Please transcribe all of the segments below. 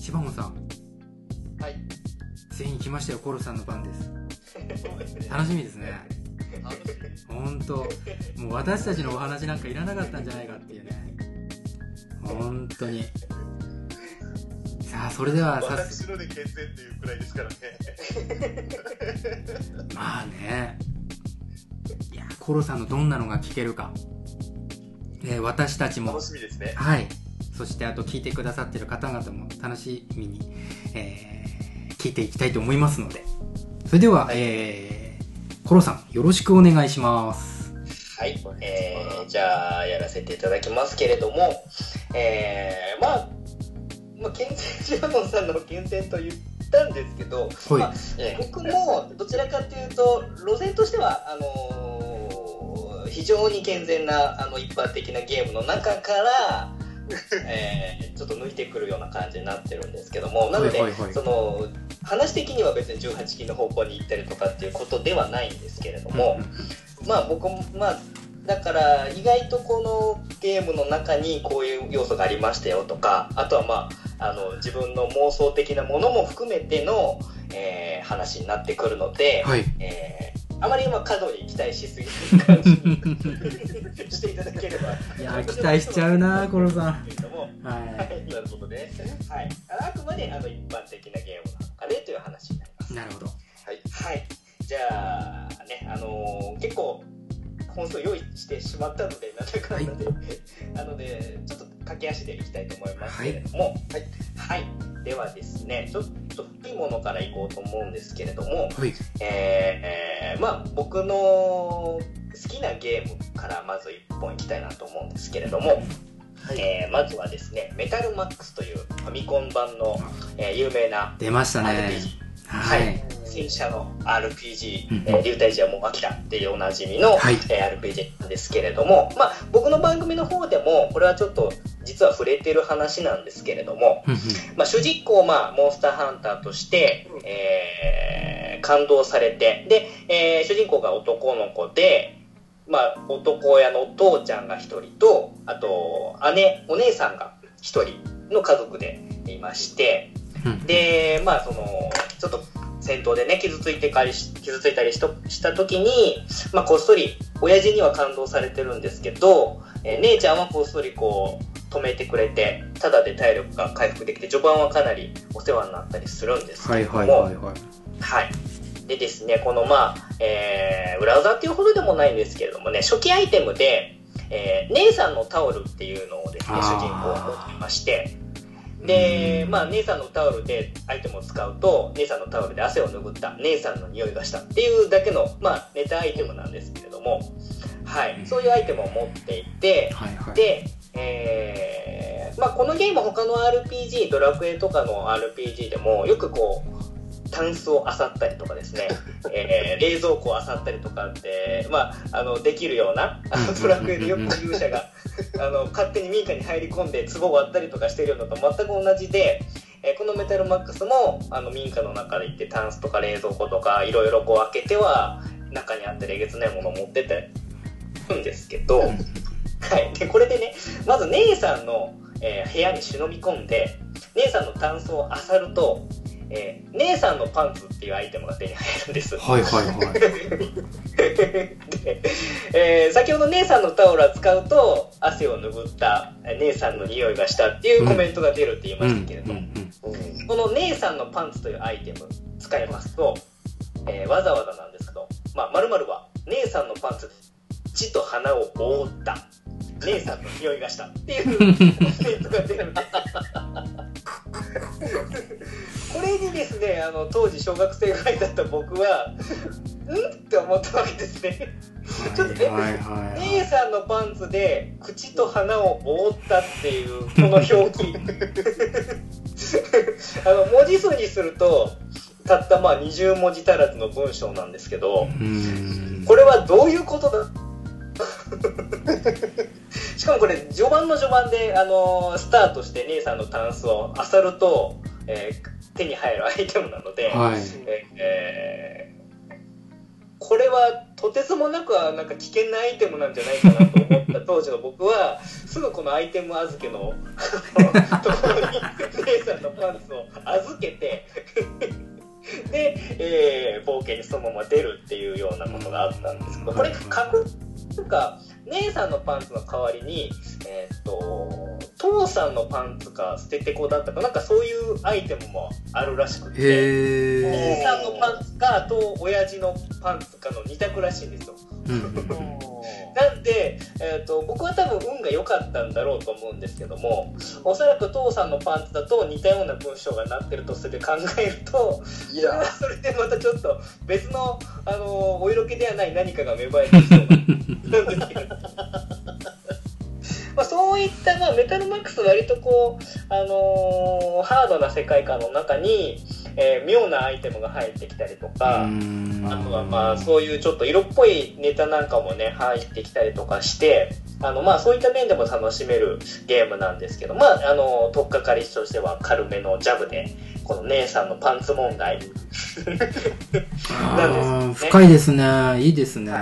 千葉本さん。はい。ついに来ましたよコロさんの番です。楽しみですね。本当。もう私たちのお話なんかいらなかったんじゃないかっていうね。本当に。さあそれでは早速私ので健全っていうくらいですからね。まあね。いやコロさんのどんなのが聞けるか、えー私たちも。楽しみですね。はい。そしてあと聞いてくださってる方々も楽しみに、えー聞いていきたいと思いますので。それでは、えーコロさんよろしくお願いします。はい。えー、じゃあ、やらせていただきますけれども、えー、まあ、まあ、健全、ジャノンさんの健全と言ったんですけど、はい。まあえー僕もどちらかというと、路線としては、あのー非常に健全なあの一般的なゲームの中から、えーと抜いてくるような感じになってるんですけども、なので、はいはい。はいその、話的には別に18禁の方向に行ったりとかっていうことではないんですけれども、まあ僕も、まあ、だから意外とこのゲームの中にこういう要素がありましたよとか、あとはまあ、あの、自分の妄想的なものも含めての、えー話になってくるので、はい。えーあまりまあ過度に期待しすぎない感じにしていただければ。いやー期待しちゃうなコロさん。けれどもははい。なるほど。ね。はい。あくまであの一般的なゲームの中でという話になります。い。なるほど。はい。はい。じゃあ、ね、あのー結構、本数用意してしまったので、なんだかんだで、なので、ちょっと駆け足でいきたいと思いますけれども、はい。はい。ではですね、ちょっと古いものからいこうと思うんですけれども、はい。えーえーまあ、僕の好きなゲームからまず一本いきたいなと思うんですけれども、えーまずはですね、メタルマックスというファミコン版の、えー有名な出ましたねははい。い、戦車の RPG、うん。えー、竜退治はもう飽きたっていうおなじみの、はい。えー RPG なんですけれども、まあ、僕の番組の方でも、これはちょっと実は触れてる話なんですけれども、まあ、主人公、まあ、モンスターハンターとして、えー感動されて、で、えー主人公が男の子で、まあ、男親のお父ちゃんが一人と、あと、姉、お姉さんが一人の家族でいまして、うんで、まあ、その、ちょっと戦闘でね、傷ついてかりし、傷ついたりしとした時に、まあ、こっそり、親父には感動されてるんですけど、えー姉ちゃんはこっそりこう、止めてくれて、ただで体力が回復できて、序盤はかなりお世話になったりするんですけはいれども、はいはいはいはい。でですね、このまあ、えー、裏技っていうほどでもないんですけれどもね、初期アイテムで、えー、姉さんのタオルっていうのをですね、主人公は持っていまして、で、まあ、姉さんのタオルでアイテムを使うと、姉さんのタオルで汗を拭った、姉さんの匂いがしたっていうだけの、まあ、ネタアイテムなんですけれども、はい、そういうアイテムを持っていて、はいはい。で、えーまあ、このゲーム他の RPG、ドラクエとかの RPG でもよくこう、タンスを漁ったりとかですね、えー冷蔵庫を漁ったりとかって、まあ、あの、できるような、あのドラクエでよく勇者が、あの、勝手に民家に入り込んで壺を割ったりとかしてるのと全く同じで、えーこのメタルマックスも、あの、民家の中で行ってタンスとか冷蔵庫とかいろいろこう開けては、中にあってえげつないものを持ってってるんですけど、はい。で、これでね、まず姉さんの、えー部屋に忍び込んで、姉さんのタンスを漁ると、えー姉さんのパンツっていうアイテムが手に入るんです。はいはいはい で、えー先ほど姉さんのタオルを使うと、汗を拭ったえー姉さんの匂いがしたっていうコメントが出るって言いましたけれども、この姉さんのパンツというアイテム使いますと、えーわざわざなんですけど、まあ、〇〇は姉さんのパンツで血と鼻を覆った。姉さんの匂いがしたっていうコメントが出るんです。これにですね、あの、当時小学生ぐらいだった僕は、ん？って思ったわけですね。ちょっとねはいはい。はい姉さんのパンツで口と鼻を覆ったっていうこの表記。あの文字数にするとたったまあ20文字足らずの文章なんですけどこれはどういうことだ？しかもこれ序盤の序盤で、あのスタートして姉さんのタンスを漁ると、えー手に入るアイテムなので、はい。ええーこれはとてつもなくはなんか危険なアイテムなんじゃないかなと思った当当時の僕はすぐこのアイテム預けの ところに姉さんのパンツを預けて で、えー冒険にそのまま出るっていうようなことがあったんですけどこれ隠なんか姉さんのパンツの代わりにえーっと父さんのパンツか捨ててこだったかな。んかそういうアイテムもあるらしくて。へえ姉さんのパンツかと親父のパンツかの2択らしいんですよ。うん。なんで、えー、と僕は多分運が良かったんだろうと思うんですけどもおそらく父さんのパンツだと似たような文章がなってるとする考えるといや、それでまたちょっと別の、あのお色気ではない何かが芽生えてきそうな。んですけどまあそういった、まあ、メタルマックス割とこう、あのーハードな世界観の中に、えー妙なアイテムが入ってきたりとか、あとはまあそういうちょっと色っぽいネタなんかもね入ってきたりとかしてあのまあそういった面でも楽しめるゲームなんですけどまああの取っかかりとしては軽めのジャブでこの姉さんのパンツ問題。あなんーですね。深いですね。いいですね、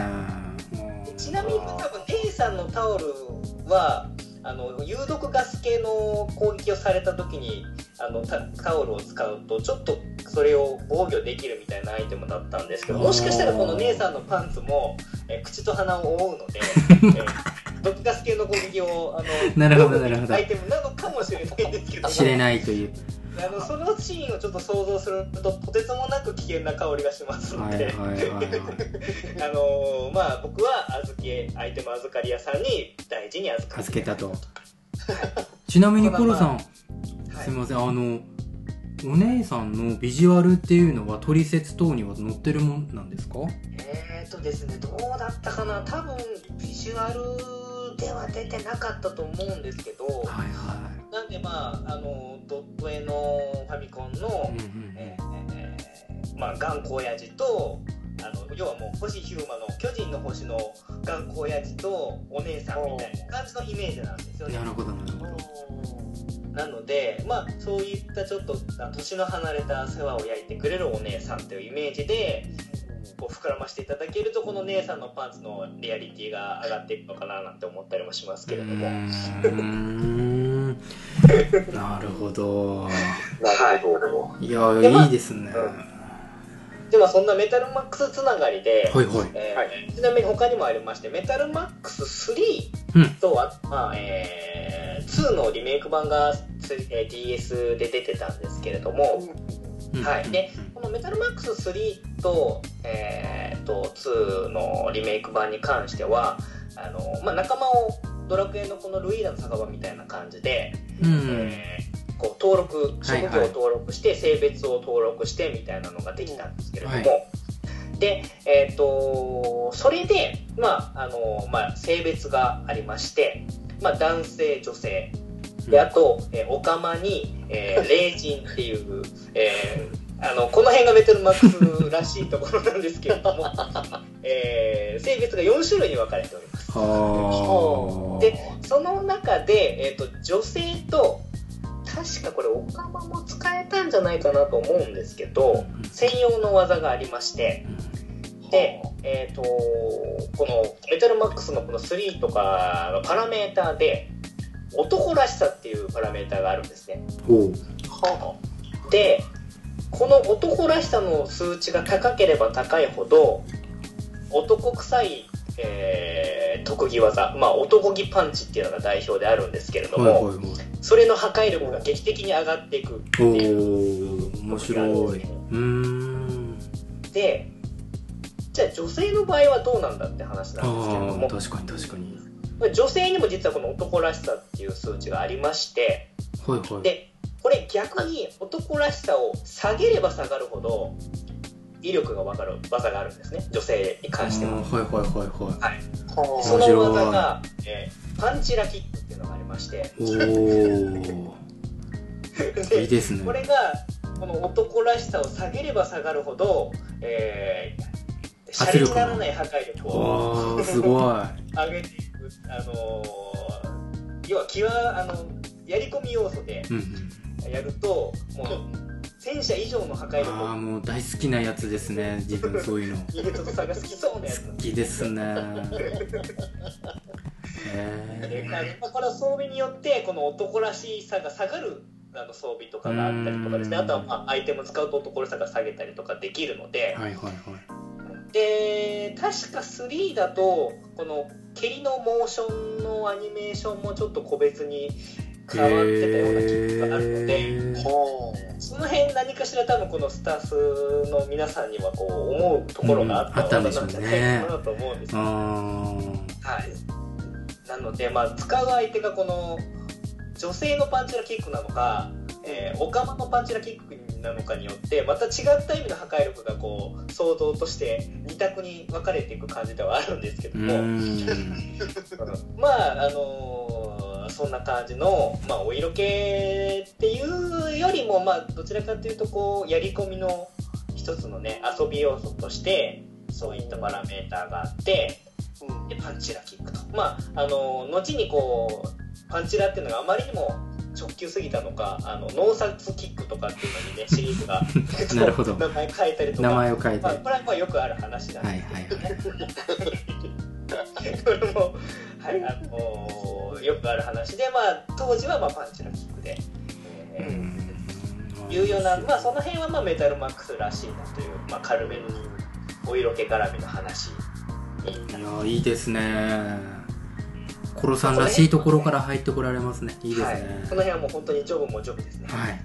ちなみに多分姉さんのタオルはあの有毒ガス系の攻撃をされた時にあのタタオルを使うとちょっとそれを防御できるみたいなアイテムだったんですけどもしかしたらこの姉さんのパンツも、えー口と鼻を覆うので、え ー毒ガス系の攻撃をあのなるほどなるほど。アイテムなのかもしれないんですけど。も知れないというあのそのシーンをちょっと想像するととてつもなく危険な香りがしますので、はいはいはいはい。あのーまあ僕は預けアイテム預かり屋さんに大事に預か預けたと。ちなみにコロさん、はい。すみません。あのお姉さんのビジュアルっていうのは取説等には載ってるもんなんですか？えーとですねどうだったかな。多分ビジュアルでは出てなかったと思うんですけどはいはなんでまああのドット絵のファミコンの、い、うんうん。えーまあ頑固親父とあの要はもう星ヒューマの巨人の星の頑固親父とお姉さんみたいな感じのイメージなんですよね。なるほどなるほど。なのでまあそういったちょっとあ年の離れた世話を焼いてくれるお姉さんというイメージでこう膨らましていただけるとこの姉さんのパンツのリアリティが上がっていくのかななんて思ったりもしますけれども、うーん。なるほど。なるほど。いやでまあいいですね、でまあそんなメタルマックスつながりで、はいはい。えーはちなみに他にもありましてメタルマックス3うん。とあ、まあえー、2のリメイク版が、つえー DS で出てたんですけれども、うん。はい。でこのメタルマックス3と,、えー、と2のリメイク版に関してはあの、まあ、仲間をドラクエのこのルイーダの酒場みたいな感じで、うんえーこう登録職業を登録して、性別を登録してみたいなのができたんですけれども、はい。で、えっとそれで、まああのまあ、性別がありまして、まあ、男性女性。であと、えー、オカマに、えー、霊人っていう、えーあのこの辺がメタルマックスらしいところなんですけれども、えー性別が4種類に分かれております。はあ。でその中で、えー、と女性と確かこれオカマも使えたんじゃないかなと思うんですけど専用の技がありましてで、えー、とこのメタルマックスのこの3とかのパラメーターで男らしさっていうパラメーターがあるんですね。でこの男らしさの数値が高ければ高いほど男臭い、えー特技技、まあ、男気パンチっていうのが代表であるんですけれども、はいはいはい。それの破壊力が劇的に上がっていくっておいう。ー面白い。うーん。でじゃあ女性の場合はどうなんだって話なんですけれども。確かに確かに。女性にも実はこの男らしさっていう数値がありまして。はいはい。でこれ逆に男らしさを下げれば下がるほど威力が分かる技があるんですね。女性に関しては。あーはいはいはいはい。その技が、えーパンチラキックっていうのがありまして。おおいいですね。これがこの男らしさを下げれば下がるほど、えー、シャレにならない破壊力をすごい。上げていく、あのー要は際あのやり込み要素でうんうんやるともう戦車以上の破壊力。をああもう大好きなやつですね自分そういうの。イゲトトさんが好きそうなやつ。好きですね。へあのまあこれは装備によってこの男らしさが下がるあの装備とかがあったりとかですね。うん。あとはまあアイテム使うと男らしさが下げたりとかできるので、はいはいはい。で確か3だとこの蹴りのモーションのアニメーションもちょっと個別に変わってたような気があるので、へー。ほその辺何かしら多分このスタッフの皆さんにはこう思うところがあったと思うんですよあはい、なので、まあ、使う相手がこの女性のパンチラキックなのか、えー、オカマのパンチラキックなのかによってまた違った意味の破壊力がこう想像として二択に分かれていく感じではあるんですけども、ん。まああのーそんな感じの、まあ、お色気っていうよりも、まあ、どちらかというとこうやり込みの一つのね遊び要素としてそういったパラメーターがあってでパンチラキックと。まああの後にこうパンチラっていうのがあまりにも直球すぎたのかあの脳殺キックとかっていうのにね シリーズが なるほど。名前変えたりとか名前を変えてまあ、これはまあよくある話なんはいですはいはいこれも、はいあのよくある話で、まあ、当時はまあパンチラキックで、えーうん。いうような、まあ、その辺はまあメタルマックスらしいなという、まあ、軽めのお色気絡みの話にいやーいいですね。コロさんらしいところから入ってこられますね。いいですはい、ねこの辺はもう本当にジョブもジョブですね。はい。はい。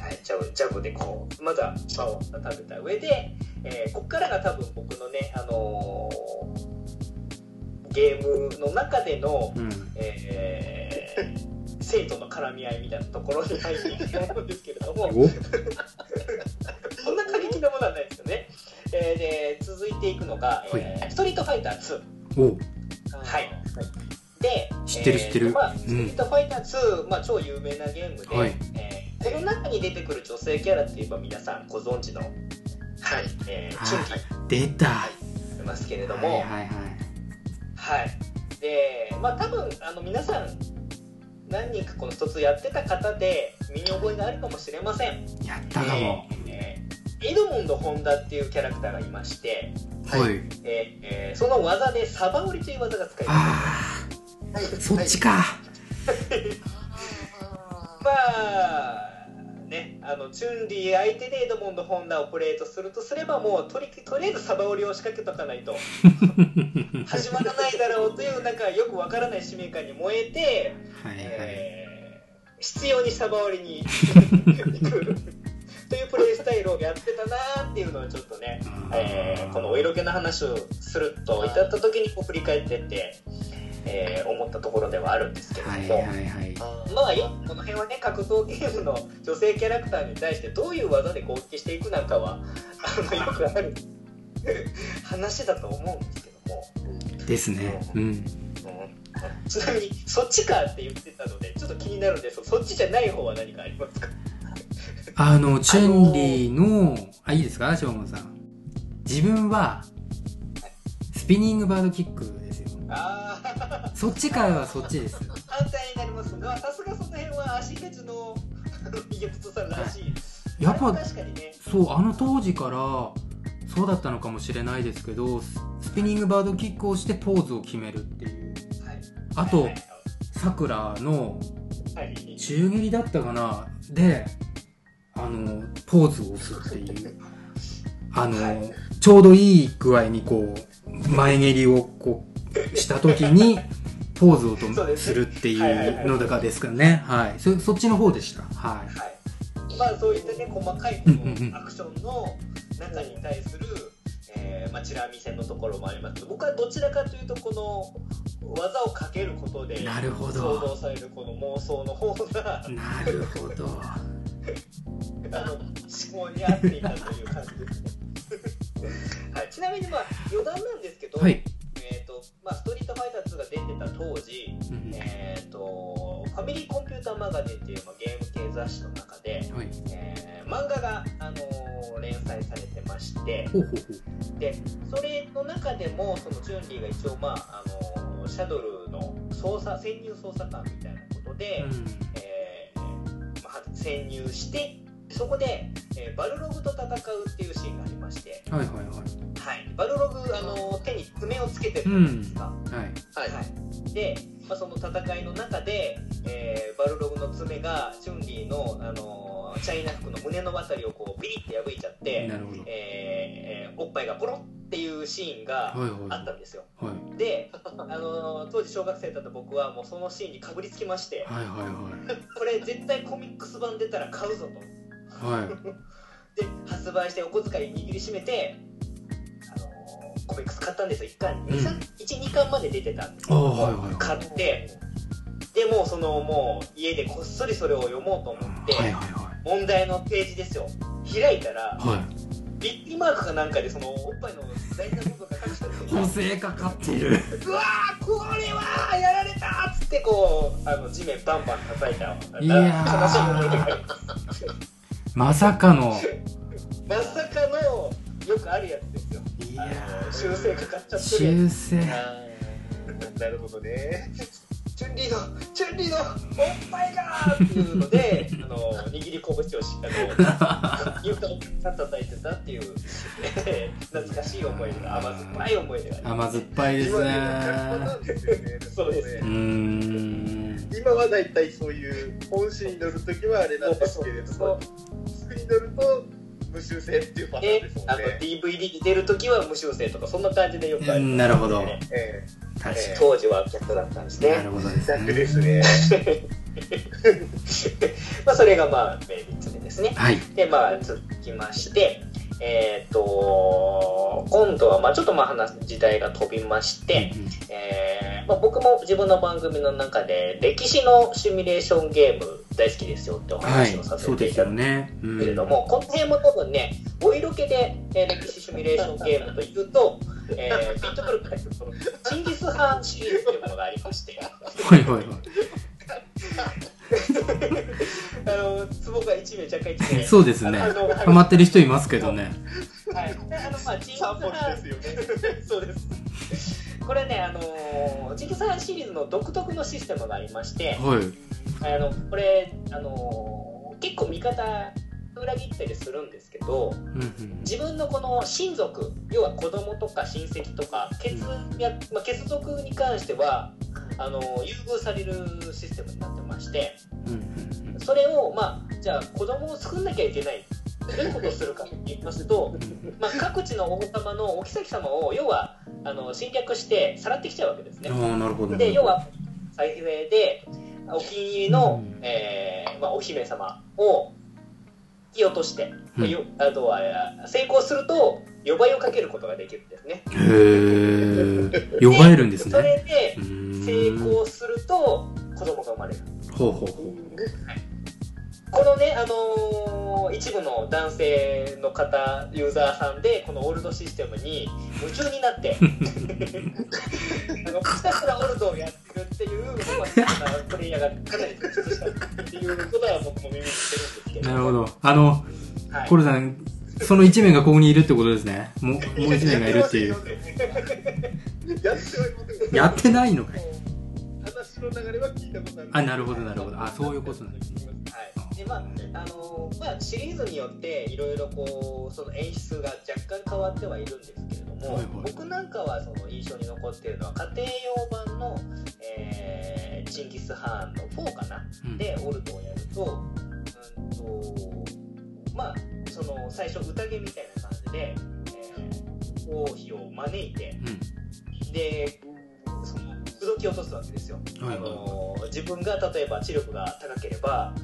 はい、ジャブ、ジャブでこう、まずはパワーを食べた上で、えーここからが多分僕のね、あのーゲームの中での、うん。えー生徒の絡み合いみたいなところに入っていくと思うんですけれども、お？そんな過激なものはないですよね。えーで、続いていくのが、えーストリートファイター2。お。はい。で、知ってる知ってる。えーまあ、うん。ストリートファイター2、まあ、超有名なゲームで、はい。えーこの中に出てくる女性キャラっていえば皆さんご存知の、はい、えー、チュンリー。出た。い。ますけれどはいも、はいはいはい。で、まあ、多分、あの、皆さん、何人かこの一つやってた方で、身に覚えがあるかもしれません。やったかもえーエドモンド・ホンダっていうキャラクターがいまして、はいえーえーその技でサバ折りという技が使えます。あはいあそっちか まあねあのチュンリー相手でエドモンド・ホンダをプレートするとすればもうとりとりあえずサバ折りを仕掛けとかないと。始まらないだろうというなんかよくわからない使命感に燃えて、はいはい。えー必要にサバ折りに 行くというプレイスタイルをやってたなーっていうのをちょっとね、えーこのお色気の話をすると至った時にこう振り返ってって、えー思ったところではあるんですけれども。はいはいはい。まあ、よこの辺はね格闘ゲームの女性キャラクターに対してどういう技で攻撃していくなんかはあのよくある話だと思うんですけども、ですね。うん。うん。ちなみにそっちかって言ってたのでちょっと気になるんでそそっちじゃない方は何かありますか？あのチュンリーのあいいですか？しょうもさん。自分はスピニングバードキックですよ。ああそっちからはそっちです反対になります。がさすがその辺は足鉄のイエプトさんらしい。やっぱ確かにね。そうあの当時からそうだったのかもしれないですけどススピニングバードキックをしてポーズを決めるっていう。はい。あとはいさくらのはい。中蹴りだったかな。であのポーズを押すっていう。あの、はいちょうどいい具合にこう前蹴りをこうした時にポーズをとです。するっていうのだかですかね。はい。そそっちの方でした。はい。はい、まあそういったね細かいアクションの中に対する、えーまあ、チラ見せのところもあります。けど僕はどちらかというとこの技をかけることでなるほ想ど像されるこの妄想の方がなるほど。あの思考に合っていたという感じですね、はい、ちなみにまあ余談なんですけど、はい、えーとまあ、ストリートファイター2が出てた当時、うんえー、とファミリーコンピューターマガジンっていう、まあ、ゲーム系雑誌の中で、はい。えー漫画が、あのー連載されてましてでそれの中でもそのチュンリーが一応、まああのーシャドルの捜査潜入捜査官みたいなことで、う、うん。えーまあ、潜入してそこで、えーバルログと戦うっていうシーンがありまして、はいはいはいはい、バルログ、あのー手に爪をつけてるじゃないですか。はいはいはい、で、まあ、その戦いの中で、えーバルログの爪がチュンリーの、あのーチャイナ服の胸の辺りをこうビリって破いちゃって、なるほど。えーおっぱいがポロっていうシーンがはいはいあったんですよ。はい。で、あのー当時小学生だった僕はもうそのシーンにかぶりつきまして、はいはい これ絶対コミックス版出たら買うぞと。はい。はい。で発売してお小遣い握りしめて、あのーコミックス買ったんですよ1巻、ん12巻まで出てたんですはいはいはい。買ってでもうそのもう家でこっそりそれを読もうと思って、はいはいは問題のページですよ開いたらい。はい。ビッティマークかなんかでそのおっぱいの大事な部分が隠してあって補正かかっている。うわーこれはやられたっつってこうあの地面バンバン叩いたいやー悲しい思い出がありますまさかの。まさかのよくあるやつ修正かかっちゃって修正。なるほどね。チュンリーの、チュンリーのおっぱいがーっていうので、あの、握り拳をし、あの、床を叩いてたっていう、え ー懐かしい思い出が、甘酸っぱい思い出がありま甘酸っぱいですね。そうですうーん。今はだいたいそういう本誌に乗るときはあれなんですけれども、次に乗ると無修正っていうパターンでですもんあのね。DVD に出るときは無修正とか、そんな感じでよくあります、なるほど。え確か当時は逆だったんですに。なねる。ほどですえ逆ですね。ね。まあ、それがまあ、3つ目ですね。はい。で、まあ、続きまして、えっ、と、今度は、まあ、ちょっとまあ話す時代が飛びまして、えーまあ、僕も自分の番組の中で歴史のシミュレーションゲーム大好きですよっておはい話をさ。せそうですていただくよね。うんけれども、この辺も多分ね、お色気で、えー歴史シミュレーションゲームというと、えー、ピンとくるかそのチンギス・ハンシリーズというものがありまして、はいはいはい。あの、ツボが1名、若干1名。そうですね。ハマってる人いますけどね。はい。であの、まあ、チンギス・3文ハン字ですよね。そうです。これね、あのー、チンギス・ハンシリーズの独特のシステムがありまして、はい。あの、これ、あのー、結構味方裏切ったりするんですけど、うんうん自分のこの親族、要は子供とか親戚とか、血や、まあ、血族に関しては、あのー、優遇されるシステムになってまして、うんうんそれを、まあ、じゃあ子供を作んなきゃいけない。どういうことをするかと言いますと、まあ、各地の王様のお妃様を要はあの侵略してさらってきちゃうわけですね。ああ、なるほど。で要は財布でお気に入りの、うんえーまあ、お姫様を引き落として、うんよあとは成功すると呼ばいをかけることができるんですね。へえ。呼ばえるんですそね。れで成功すると子供が生まれる。ほうほうほこのね、あのー一部の男性の方、ユーザーさんで、このオールドシステムに夢中になって、あのひたすらオールドをやってるっていう、まあ、プレイヤーがかなり突出したっていうことは僕も耳にしてるんですけう。ど。なるほど。あの、はいコルさん、その一面がここにいるってことですね。もう、もう一面がいるっていう。やってないのかい。話の流れは聞いたことある。あ、なるほど、なるほど。あ、そういうことなんですまあ、あのーまあ、シリーズによって、いろいろこう、その演出が若干変わってはいるんですけれども、はいはい。僕なんかはその印象に残っているのは、家庭用版の、えーチンギス・ハーンの4かな、うん。で、オルトをやると、うんと、まあ、その、最初、宴みたいな感じで、えー王妃を招いて、で、その、口説き落とすわけですよ。はいはい。あの自分が例えば知力が高ければ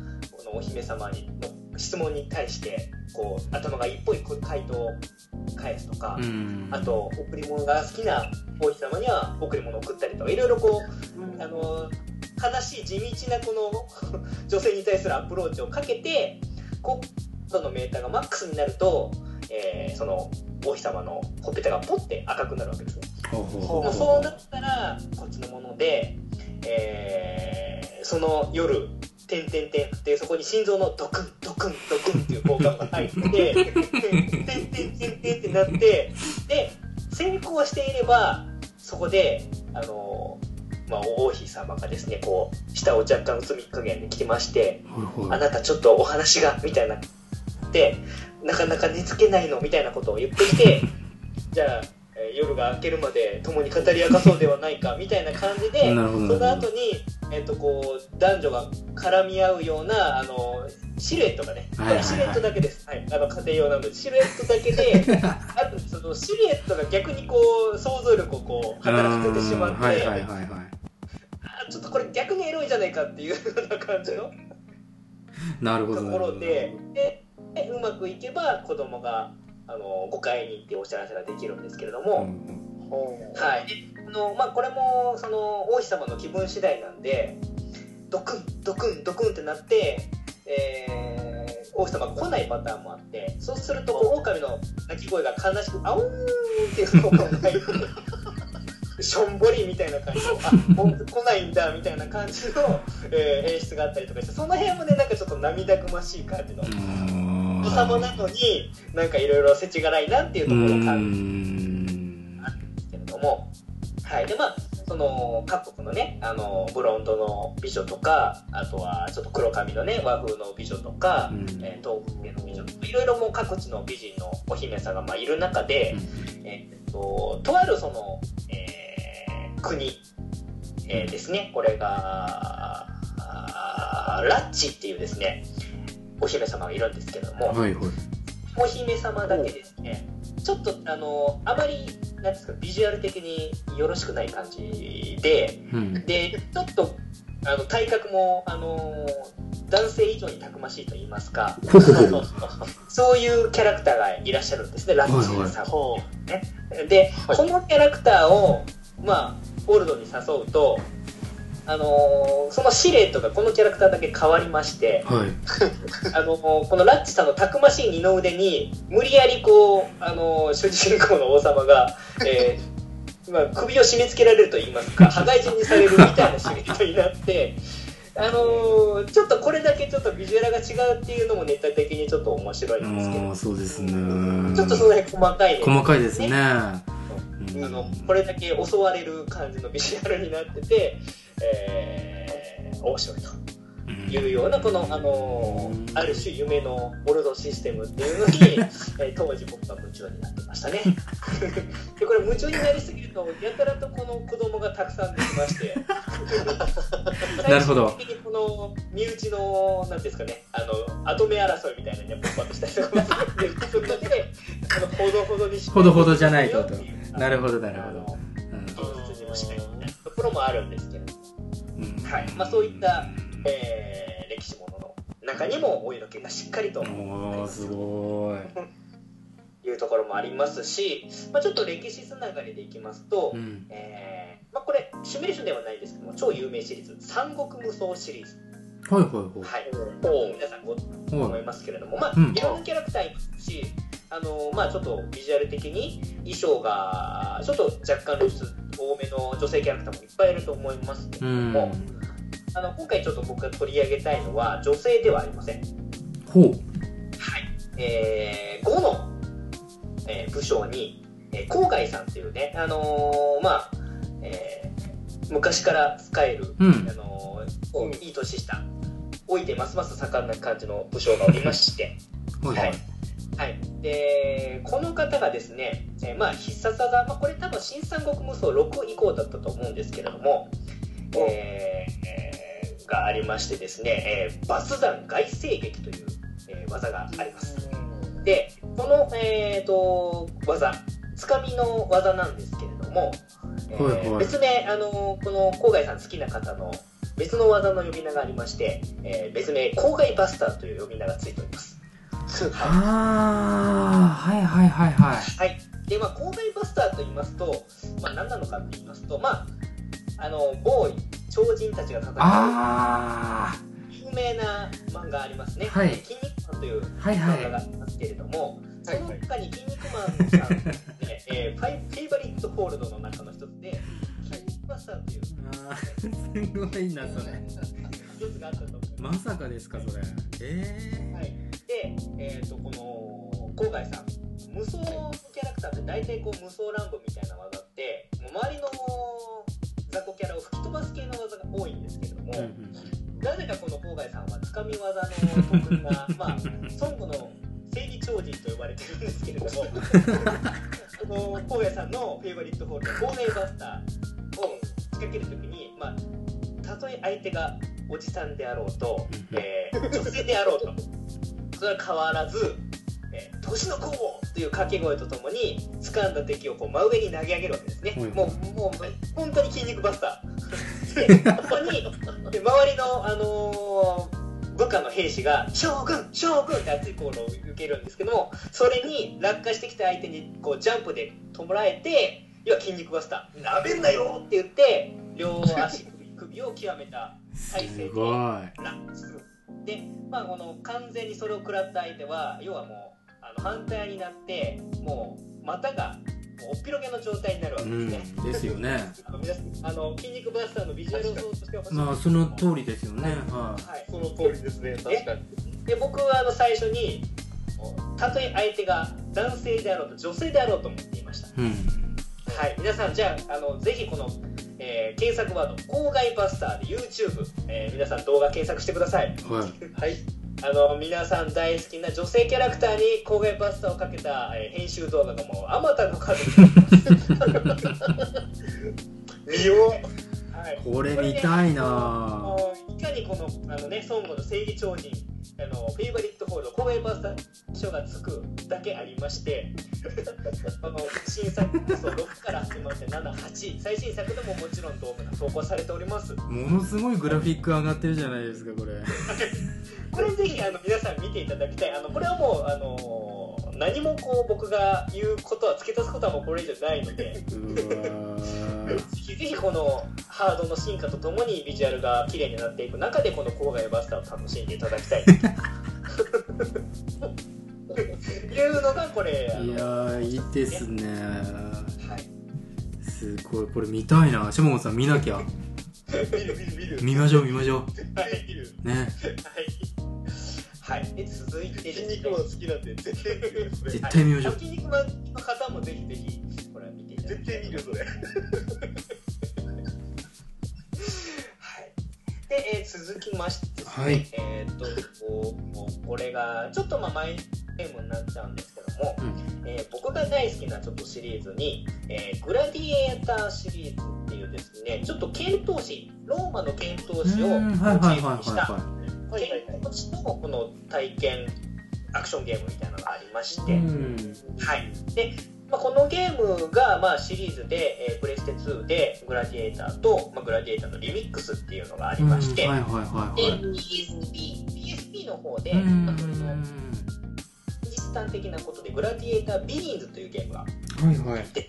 このお姫様にの質問に対してこう頭がいいっぽい回答を返すとか、うん。あと贈り物が好きな王妃様には贈り物を送ったりとかいろいろこうあの悲しい地道なこの 女性に対するアプローチをかけてこうそのメーターがマックスになると、えーその王妃様のほっぺたがポッて赤くなるわけですね。そうなったらこっちのもので、えーその夜「てんてんてん」ってそこに心臓のドクンドクンドクンっていう効果音が入って「てんてんてんてんてん」ってなってで成功していればそこであのまあ、王妃様がですねこう舌を若干うつみ加減で来ましてあなたちょっとお話がみたいな。ってなかなか寝つけないのみたいなことを言ってきて じゃあ、えー夜が明けるまで共に語り明かそうではないかみたいな感じで その後に、えっとこう男女が絡み合うようなあのシルエットがね、はいはいはい。シルエットだけです、はい、あの家庭用なのでシルエットだけで あとそのシルエットが逆にこう想像力をこう働かせてしまって、うんはいはいはいはい。あちょっとこれ逆にエロいんじゃないかっていうような感じのなるほど。ところでででうまくいけば子供があの5階に行ってお知らせができるんですけれどうも、ん。はい、であのまあ、これもその王妃様の気分次第なんでドクンドクンドクンってなって、えー王妃様が来ないパターンもあってそうするとこう狼の鳴き声が悲しく「あおーん」っていうのを鳴いてしょんぼりみたいな感じのあもう来ないんだみたいな感じの、えー演出があったりとかしてその辺もねなんかちょっと涙ぐましい感じのうん王様なのになんかいろいろ世知辛いなっていうところを感じんですけれども、はい。で、まあ、その、各国のね、あの、ブロンドの美女とか、あとは、ちょっと黒髪のね、和風の美女とか、うん。えー東北系の美女とか、いろいろもう各地の美人のお姫さんが、まあ、いる中で、えーっと、とあるその、えー国、えーですね、これが、ラッチっていうですね、お姫様がいるんですけれども、はいはい。お姫様だけですね、ちょっとあのあまりなんですかビジュアル的によろしくない感じで、うん。でちょっとあの体格もあの男性以上にたくましいと言いますか、そういうキャラクターがいらっしゃるんですね、ラッチーさん。ほね、で、このキャラクターを、まあ、オルドに誘うと、あのーそのシルエットがこのキャラクターだけ変わりまして、はい。あのこのラッチさんのたくましい二の腕に無理やりこうあの主人公の王様が、えーまあ、首を締め付けられると言いますか羽交い締にされるみたいなシルエットになって。あのーちょっとこれだけちょっとビジュアルが違うっていうのもネタ的にちょっと面白いんですけど。ああそうですね。ちょっとその辺細かいね。細かいですね。あうん。のこれだけ襲われる感じのビジュアルになってて、えー面白いとうんいうようなこの、あのーある種夢のオルドシステムっていうのに、えー当時僕は夢中になってましたね。でこれ夢中になりすぎるとやたらとこの子供がたくさんできまして。なるほど。最終的にこの身内のなんていうんですかねあの跡目争いみたいなのに勃発したりとかもするんですけどあのほどほどにしほどほどじゃないとと。なるほどなるほど。うん。現実にもしないみたいなところもあるんですけれど。もうん。はい。まあ、そういった、えー歴史ものの中にもお色気がしっかりとおーすごい。いうところもありますし、まあ、ちょっと歴史つながりでいきますと、うん。えーまあ、これシミュレーションではないですけども超有名シリーズ「三国無双」シリーズ、はいはいはい、皆さんごはいはい思いますけれども、まあうん。いろんなキャラクターいますしあのまあ、ちょっとビジュアル的に衣装がちょっと若干露出多めの女性キャラクターもいっぱいいると思います。けれどうん。も、あの今回ちょっと僕が取り上げたいのは女性ではありません。ほう。はい。えー、5の、えー武将に、えー、郊外さんっていうね、あのーまあ、えー昔から使える、うん。あのーいい年した、老いてますます盛んな感じの武将がおりまして、はい。はいはい。で、この方がですね、えーまあ、必殺技、まあ、これ多分新三国無双6以降だったと思うんですけれども、えーえーがありましてですね、えーバス弾外星撃という、えー技があります。で、この、えー、と技、つかみの技なんですけれども、えーはいはい別名、あのこの郊外さん好きな方の別の技の呼び名がありまして、えー別名、郊外バスターという呼び名がついております。ああはいはいはいはい。はい。で、まあ、郊外バスターと言いますと、まあ、何なのかと言いますと、まあ、あの、某超人たちが戦うあ有名な漫画ありますね。はい。筋肉マンというあはいはい。漫画がありますけれども、はいその中に筋肉マンさん えーファイフェイバリットホールドの中の一つで、筋肉バスターという。あー すごいなそれ。一つがあったと思いままさかですかそれ。えす。はい。で、えっ、と、この、郊外さん、無双のキャラクターって大体こう無双乱舞みたいな技って、もう周りの雑魚キャラを吹き飛ばす系の技が多いんですけれども、えうんなぜかこの郊外さんはつかみ技の得意な、まあ、孫悟の正義超人と呼ばれてるんですけれども、あのの荒野さんのフェイバリットホールの妨害バスターを仕掛けるときに、まあ、たとえ相手がおじさんであろうと、えー女性であろうと、それは変わらず、えー年の攻防という掛け声とともに、掴んだ敵をこう真上に投げ上げるわけですね。はいもう、もう、本当に筋肉バスター。で、ここに、で周りの、あのー部下の兵士が、将軍将軍って熱いコールを受けるんですけども、それに落下してきた相手に、こう、ジャンプで弔えて、要は筋肉バスター、なめんなよって言って、両足首、首を極めた体勢で、すごい。ラップする。で、まあ、この完全にそれを食らった相手は、要はもう、あの反対になって、もう、股が、もうおっぴろげの状態になるわうんけですね。、ですよね。あの皆さんあの筋肉バスターのビジュアルを想像してほしいまあ、その通りですよね。ははい、その通りですね、確かに。で僕はあの最初にたとえ相手が男性であろうと女性であろうと思っていましたい。うん。はい皆さんじゃああのぜひこの、えー検索ワード「郊外バスター」で YouTube、えー皆さん動画検索してください。はい。はい。あの皆さん大好きな女性キャラクターに郊外バスターをかけた、えー編集動画がもうあまたの数見よはい。これ見たいなあのいかにこのあの、ね、孫悟の正義超人あのフェイバリットホールド公園バースター賞がつくだけありまして あの新作そう6から始まって78最新作でももちろん動画が投稿されております。ものすごいグラフィック上がってるじゃないですか、これ。これぜひあの皆さん見ていただきたい。あのこれはもうあの何もこう僕が言うことは付け足すことはもうこれ以上ないのでぜひぜひこのハードの進化とともにビジュアルが綺麗になっていく中でこの郊外バスターを楽しんでいただきたい。いうのがこれいやー、いいですね。はいすごい、これ見たいな。シャモンさん見なきゃ。う。見る見る見る。見ましょう、見ましょ絶対見る。う。ね。はい、はい、で続いて筋肉マン好きなんで、絶対見るよ、それ。絶対見ましょう。はい。筋肉マンの方もぜひぜひ絶対見るよ、それ。はい。で、えー続きましてですね、はいえーっと、ここれが、ちょっとまあマイゲームになっちゃうんですけども、うん。えー僕が大好きなちょっとシリーズに、えーグラディエーターシリーズっていうですね、ちょっと剣闘士、ローマの剣闘士をうんモチーフにした、ははいはいはい。剣闘士のこの体験アクションゲームみたいなのがありましい。て、うん。はい。で、まあ、このゲームが、まあ、シリーズで、えープレステ2でグラディエーターと、まあ、グラディエーターのリミックスっていうのがありまして、はいはいはいで、はい。PSP、PSP の方で、うんまあそれの実弾的なことで、グラディエータービギンズというゲームがはいはい。出て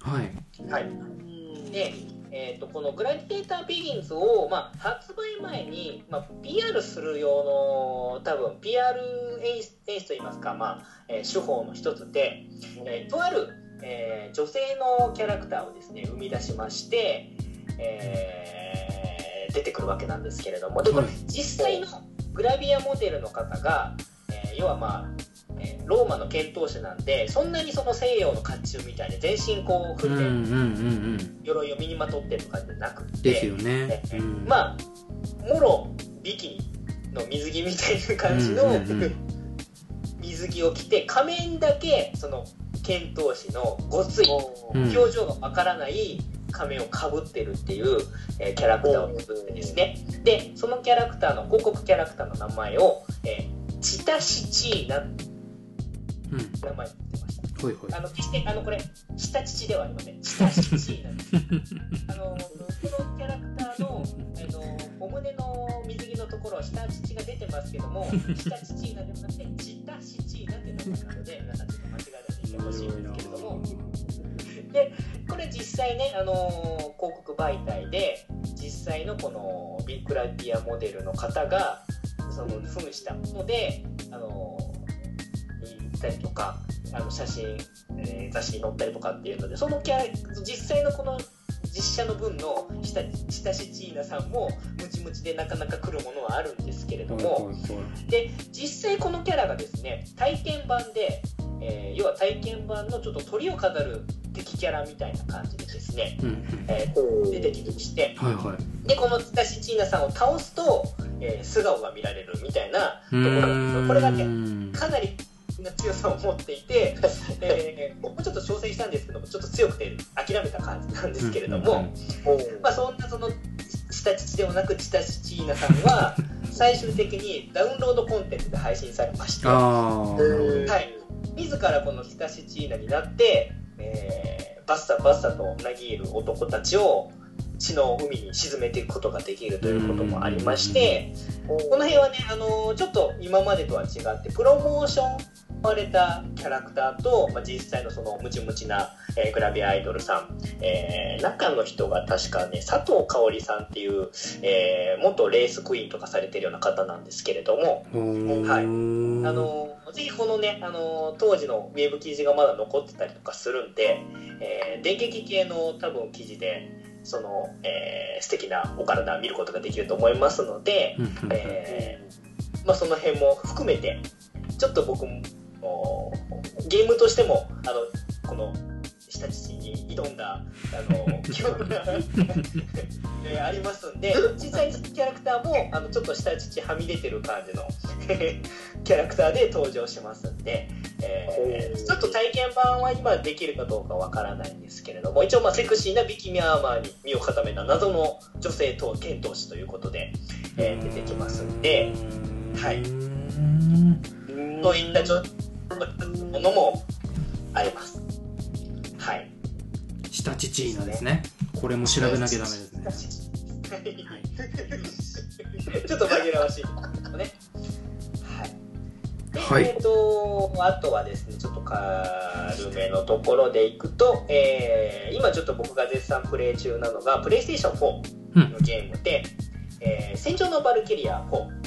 はい。はい。で、えー、とこのグラディエータービギンズを、まあ、発売前に、まあ、PR する用の多分 PR 演出といいますか、まあえー手法の一つで、えーとある、えー女性のキャラクターをですね生み出しまして、えー出てくるわけなんですけれどもでこれはい。実際のグラビアモデルの方が、えー要はまあえーローマの剣闘士なんでそんなにその西洋の甲冑みたいに全身こううん訓練うんうんうん。鎧を身にまとってるとかじゃなくてですよね。えうんまあもろビキニの水着みたいな感じのうんうんうん水着を着て仮面だけその剣闘士のごついうん表情がわからない仮面をかぶってるっていう、えーキャラクターを作ってですねでそのキャラクターの広告キャラクターの名前を、えーチタシチーナってうん。名前にってました。ほいほい。あの決してあのこれ下乳ではありません。下乳なんですあのこのキャラクターのあのお胸の水着のところは下乳が出てますけども 下乳なんではなくて下乳なんて名前なので皆さんちょっと間違えないでいてほしいんですけれども。でこれ実際ねあの広告媒体で実際のこのビッグラティアモデルの方がその扮したのであのたりとかあの写真、えー雑誌に載ったりとかっていうのでそのキャラ実際のこの実写の分の下下しチーナさんもムチムチでなかなか来るものはあるんですけれども、で実際このキャラがですね体験版で、えー要は体験版のちょっと鳥を飾る敵キャラみたいな感じでですね、うんうん。えー出てきましてはいはい。でこのスタシチーナさんを倒すと、えー素顔が見られるみたいなところなんですよこれがねかなり的な強さを持っていて、えー僕もちょっと挑戦したんですけども、ちょっと強くて諦めた感じなんですけれども、うんまあ、そんなその下父ではなくチタチチーナさんは 最終的にダウンロードコンテンツで配信されまして、はい、自らこのチタチチーナになって、えーバッサバッサとなぎる男たちを血の海に沈めていくことができるということもありまして、この辺はね、あのちょっと今までとは違って、プロモーションされたキャラクターと、まあ、実際のそのムチムチな、えーグラビアアイドルさん、えー中の人が確かね、佐藤香織さんっていう、えー元レースクイーンとかされてるような方なんですけれども。はいいあ、のぜひこのね、あの当時のウェブ記事がまだ残ってたりとかするんで、えー電撃系の多分記事で、その、えー素敵なお体見ることができると思いますので、えーまあ、その辺も含めて、ちょっと僕も、おゲームとしても、あの、この、下父に挑んだ、あの、記憶が、えーありますんで、実際にキャラクターも、あの、ちょっと下父はみ出てる感じの キャラクターで登場しますんで、えーちょっと体験版は今できるかどうかわからないんですけれども、一応まあセクシーなビキニアーマーに身を固めた謎の女性と剣闘士ということで、えー出てきますんで、はい。うん。そういったちょっとものもあります。はい。下チチーナですね。これも調べなきゃダメですね。はいちょっと紛らわしいね。はい。えっ、と、あとはですね、ちょっと軽めのところでいくと、えー今ちょっと僕が絶賛プレイ中なのが、プレイステーション4のゲームで、えー戦場のバルキリア4。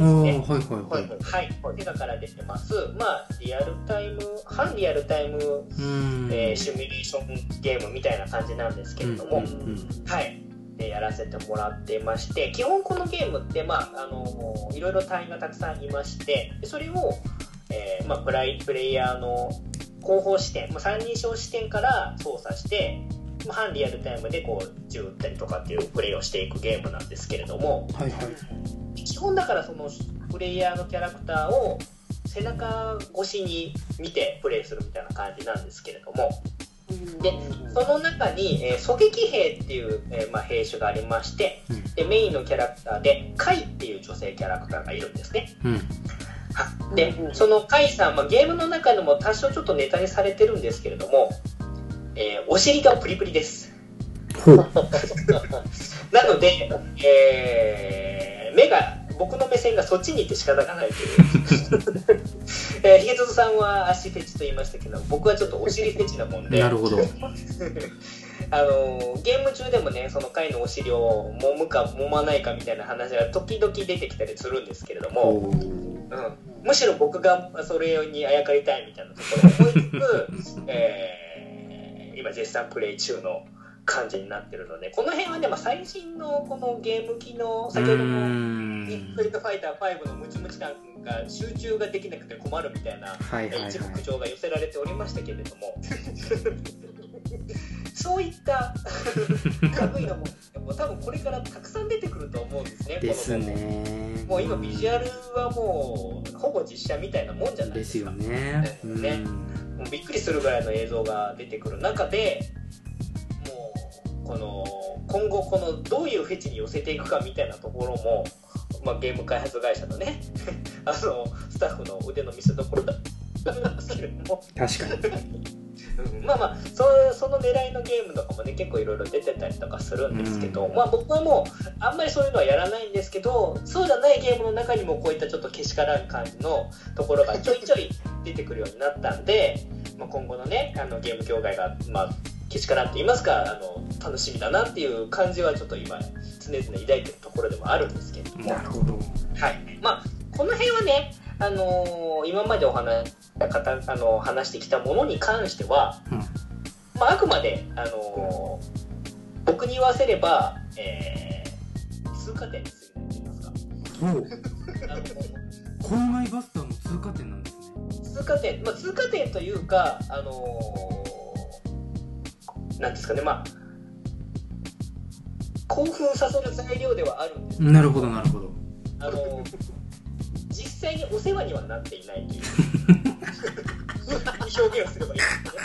ああ、はいはいはい。はい。セガから出てます。まあ、リアルタイム、反リアルタイム、うん。えーシミュレーションゲームみたい。な感じなんですけれども、うんうんはい。でやらせてもらってまして、基本このゲームって、まあ、あの、い。ろい。ろ隊員がたくさんい。まして、でそれを、えーまあ、プライ、プレイヤーの後方視点、まあ、三人称視点から操作して、まあ、反リアルタイムでこう、銃撃ったりとかっていうプレイをしていくゲームなんですけれども、はいはい。基本だからそのプレイヤーのキャラクターを背中越しに見てプレイするみたいな感じなんですけれどもでその中に、えー狙撃兵っていう、えーまあ、兵種がありましてうんでメインのキャラクターでカイっていう女性キャラクターがいるんですねうん。でそのカイさん、まあ、ゲームの中でも多少ちょっとネタにされてるんですけれども、えーお尻がプリプリです。なので、えー目が、僕の目線がそっちに行って仕方がないという。えー、ヒゲトトさんは足フェチと言いましたけど、僕はちょっとお尻フェチなもんで、なるほど。あのーゲーム中でもね、その回のお尻を揉むか揉まないかみたいな話が時々出てきたりするんですけれども。うん、むしろ僕がそれにあやかりたいみたいなところを思いつつ、えー今絶賛プレイ中の感じになってるので、この辺はね、まあ、最新のこのゲーム機能、う先ほどのストリートファイター5のムチムチ感が集中ができなくて困るみたいな、はいはいはい。一部苦情が寄せられておりましたけれども、そういった 類のものも多分これからたくさん出てくると思うんですね、ですね。もう今ビジュアルはもうほぼ実写みたいなもんじゃないでですすか。よね。うねん。もうびっくりするぐらいの映像が出てくる中で、もうこの今後このどういうフェチに寄せていくかみたいなところも、まあ、ゲーム開発会社のね あのスタッフの腕の見せ所だったんですけれども、確かに。うんまあまあそその狙いのゲームとかもね結構いろいろ出てたりとかするんですけど、うんまあ僕はもうあんまりそういうのはやらないんですけどそうじゃないゲームの中にもこういったちょっとけしからん感じのところが ちょいちょい出てくるようになったんで、まあ、今後のねあのゲーム業界がまあけしからんって言いますかあの楽しみだなっていう感じはちょっと今常々抱いてるところでもあるんですけれども、なるほど。はい。まあ、この辺はね、あのー今までお話した方、あの話してきたものに関しては、うんまあ、あくまで、あのー僕に言わせれば、えー、通過点にすると言いますか。郊外バスターの通過点なんですね。通過点、まあ、通過点というか、あのーなんですかね、まあ、興奮させる材料ではあるんですなるほどなるほど。あの実際にお世話にはなっていないという表現をすればいいんですね。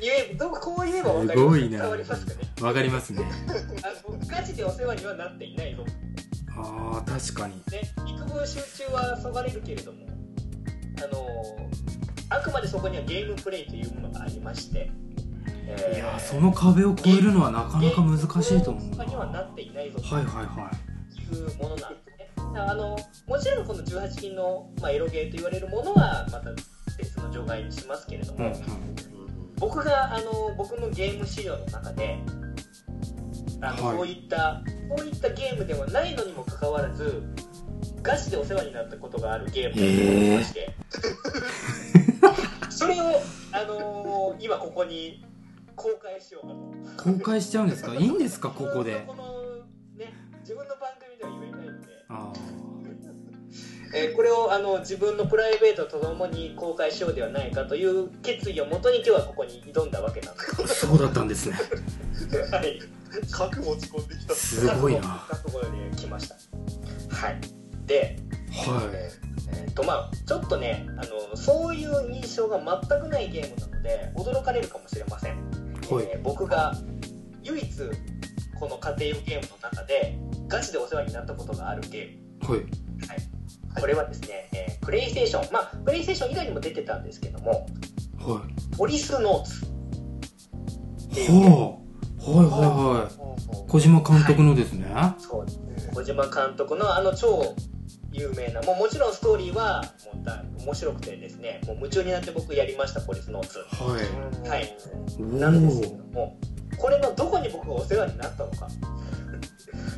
言えどうこう言えば分かりますすごいな伝わりますかね。わかりますねあのガチでお世話にはなっていないぞ。あー確かにね、幾分集中はそがれるけれども、あのあくまでそこにはゲームプレイというものがありまして、えーいやその壁を越えるのはなかなか難しいと思うはなっていないぞはいはいいうものなんで。あのもちろんこの18禁の、まあ、エロゲーと言われるものはまた別の除外にしますけれども、い、うん。うん、僕があの僕のゲーム資料の中であの、はい。そういったそういったゲームではないのにもかかわらずガチでお世話になったことがあるゲームがありまして、それを、あの今ここに公開しようかと。公開しちゃうんですか？いいんですか？ここで。このね自分の番えー。これをあの自分のプライベートとともに公開しようではないかという決意をもとに今日はここに挑んだわけなんです。ーそうだったんですね。はい。核持ち込んできた。すごいな。覚悟で来ました。はい。ではえーっとまあちょっとねあのそういう印象が全くないゲームなので驚かれるかもしれません、いはい。えー僕が唯一この家庭用ゲームの中でガチでお世話になったことがあるゲーム。はい。これはですね、えープレイステーションまあプレイステーション以外にも出てたんですけどもはい。ポリスノーツ。っていう。はいはいはい。小島監督のですね、そう小島監督のあの超有名なもうもちろんストーリーはもうだ面白くてですねもう夢中になって僕やりましたポリスノーツ。はい。はい。おなんですけどもこれのどこに僕がお世話になったのか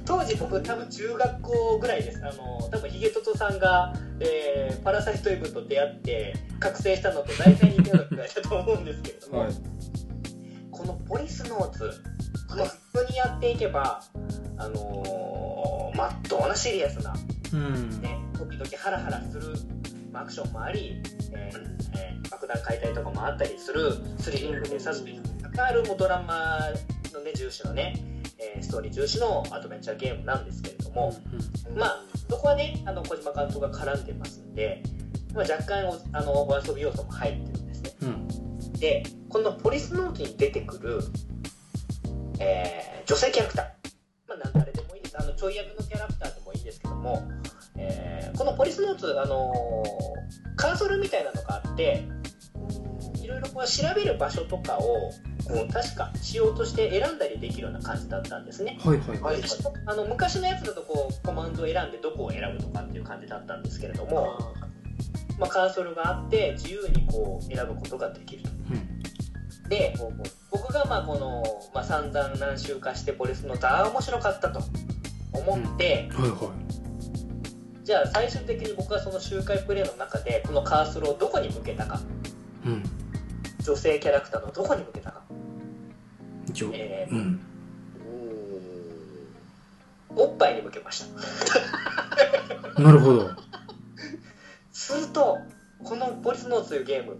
当時僕多分中学校ぐらいです。あの多分ヒゲトトさんが、えーパラサイトイブと出会って覚醒したのと大体似たようなくらいだと思うんですけれども、はい。このポリスノーツ、まあ、普通にやっていけばあのーまっとうなシリアスなうん。ね、時々ハラハラするまあアクションもあり、えーえー爆弾解体とかもあったりするスリリングでサスペンスに関わるドラマのね重視のね、えーストーリー重視のアドベンチャーゲームなんですけれども、まあそこはねあの小島監督が絡んでますんで、まあ、若干おあのお遊び要素も入ってるんですね。うん。うんでこのポリスノートに出てくる、えー女性キャラクター、まあ、何誰でもいいです。あのちょい役のキャラクターでもいいんですけども、えーこのポリスノーツ、あのーカーソルみたいなのがあっていろいろこう調べる場所とかをこう確かしようとして選んだりできるような感じだったんですね。はいはいはいあの昔のやつだとこうコマンドを選んでどこを選ぶとかっていう感じだったんですけれども、まあ、カーソルがあって自由にこう選ぶことができると。うん。で僕がまあこの、まあ、散々何周かしてポリスのああ面白かったと思って、はいはじゃあ最終的に僕はその周回プレイの中でこのカーソルをどこに向けたか。いうん女性キャラクターのどこに向けたか。えーうん。おっぱいに向けました。なるほど。するとこのポリスノーツというゲーム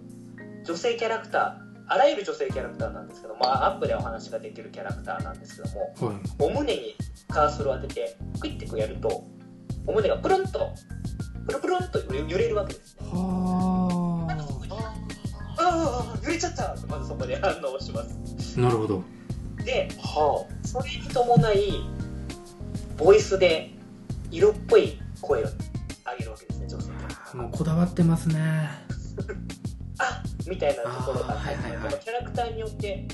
女性キャラクターあらゆる女性キャラクターなんですけど、まあ、アップでお話ができるキャラクターなんですけどもはい。お胸にカーソルを当ててクイッてこうやるとお胸がプルンとプルプルンと揺れるわけですね。はああ揺れちゃったとまずそこで反応しますなるほどではあそれに伴いボイスで色っぽい声を上げるわけですね女性もうこだわってますねあみたいなところがはいはいはいキャラクターによって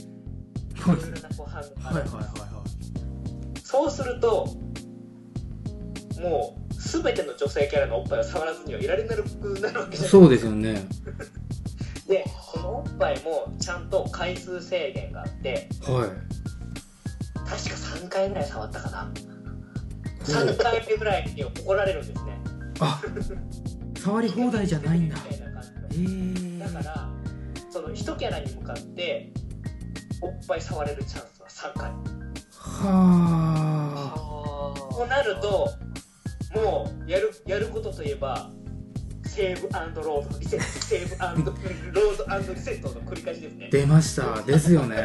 いろいろな反応があるはいはいはいそうするともう全ての女性キャラのおっぱいを触らずにはいられなくなるわけじゃないいそうですよねでこのおっぱいもちゃんと回数制限があってはい。確か3回ぐらい触ったかな。3回目ぐらいに怒られるんですね。あ触り放題じゃないんだ。みたいな感じの。えー、だからその1キャラに向かっておっぱい触れるチャンスは3回。はあとなるともうやるやることといえばセーブロードリセット。セーブロードリセットの繰り返しですね。出ました。ですよね。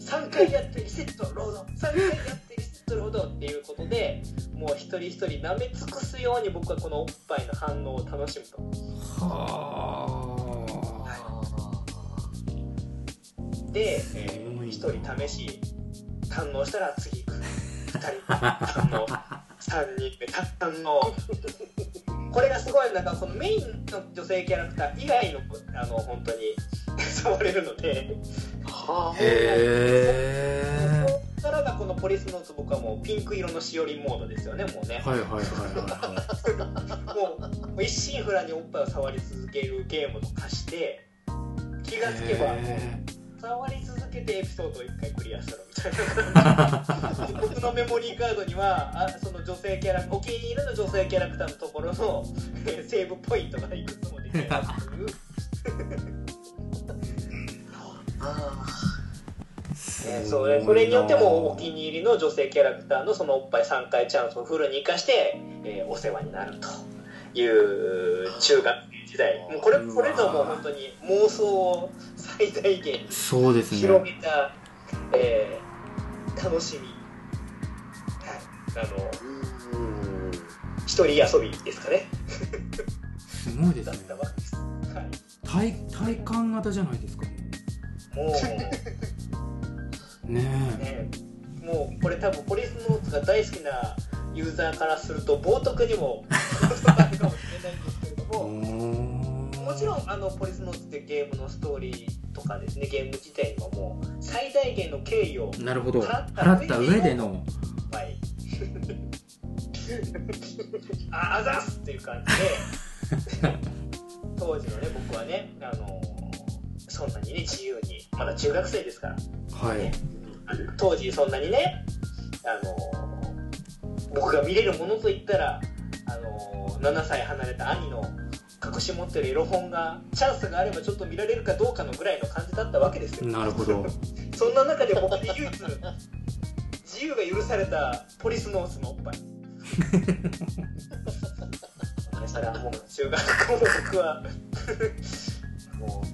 3回やってリセットロード。3回やってリセットロードっていうことでもうひ人一人舐め尽くすように僕はこのおっぱいの反応を楽しむと。はで、え。ー一人試し堪能したら次行く。二人堪能三人目堪能これがすごいなんかこのメインの女性キャラクター以外のあの本当に触れるので。はあへそこからがこのポリスノーツ僕はもうピンク色のしおりモードですよねもうね。えはいはいはいは もうもう一心不乱におっぱいを触り続けるゲームと化して気いがつけばへ触り続けてエピソードを1回クリアしたのみたいな僕のメモリーカードにはあその女性キャラお気に入りの女性キャラクターのところのえーセーブポイントがいくつも出てるっていうえーそれそれによってもお気に入りの女性キャラクターのそのおっぱい3回チャンスをフルに生かして、えーお世話になると。いう中学生時代。もうこれこれぞもう本当に妄想を最大限にそうですね。広げた、えー楽しみ、はい、あのうん。一人遊びですかね。すごいですね。だったわけです、はい、体体感型じゃないですか。もう。ねね、もうこれ多分ポリスノーツが大好きなユーザーからすると冒涜にもあるかもしれないんですけれどもーもちろんあのポリスノーツってゲームのストーリーとかですねゲーム自体にはもう最大限の敬意をなるほど。払った上でのはい。ああざっすっていう感じで 当時のね僕はねあのそんなにね自由にまだ中学生ですから。はい。あの当時そんなにねあの僕が見れるものといったら7歳離れた兄の隠し持ってるエロ本がチャンスがあればちょっと見られるかどうかのぐらいの感じだったわけですよ。なるほど。そんな中で僕で唯一自由が許されたポリスノースのおっぱい。それはもう中学校の僕は も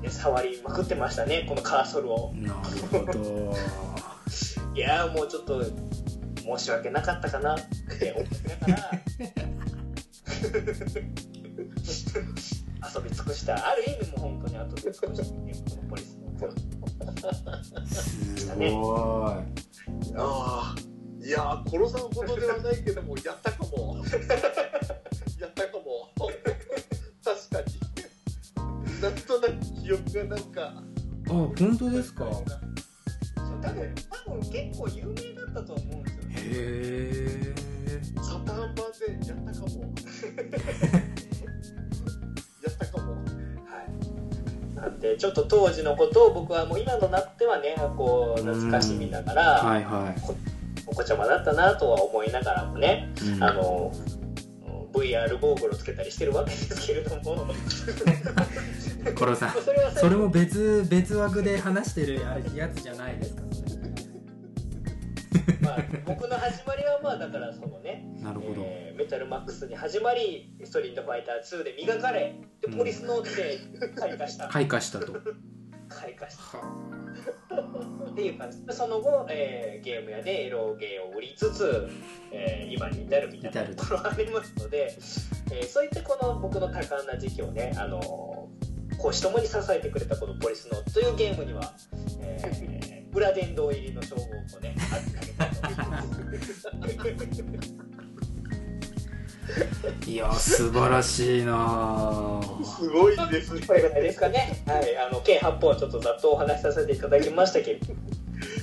うね触りまくってましたねこのカーソルを。なるほど。いやーもうちょっと申し訳なかったかなって思いながら遊び尽くした。ある意味も本当に遊び尽くしたねこのポリスのすごい。ああいやー殺さんほどではないけどもやったかも。やったかも。確かに。なんとなく記憶がなんか。あ本当ですか？そう多分多分結構有名だったと思うんですよ。ねへえサターン版でやったかも。やったかも。はい。なんでちょっと当時のことを僕はもう今となってはねこう懐かしみながら、はいはお子ちゃまだったなとは思いながらもねい、うん。あの VR ゴーグルをつけたりしてるわけですけれども。コロさん それはそれも別別枠で話してるやつじゃないですかまあ、僕の始まりはまあだからそのね、なるほど、えーメタルマックスに始まりストリートファイター2で磨かれでポリスノーツで開花した。開花したと。開花した。っていう感じ。でその後、えーゲーム屋でエロゲーを売りつつ、えー今に至るみたいなと。ころがありますので、えーそういったこの僕の多感な時期をね、あのー講師ともに支えてくれたこのポリスノートというゲームには、えー裏殿堂入りの称号をね いや素晴らしいな。ぁすごいですね。これぐらいですかね。はい、あの計8本ちょっとざっとお話しさせていただきましたけれども、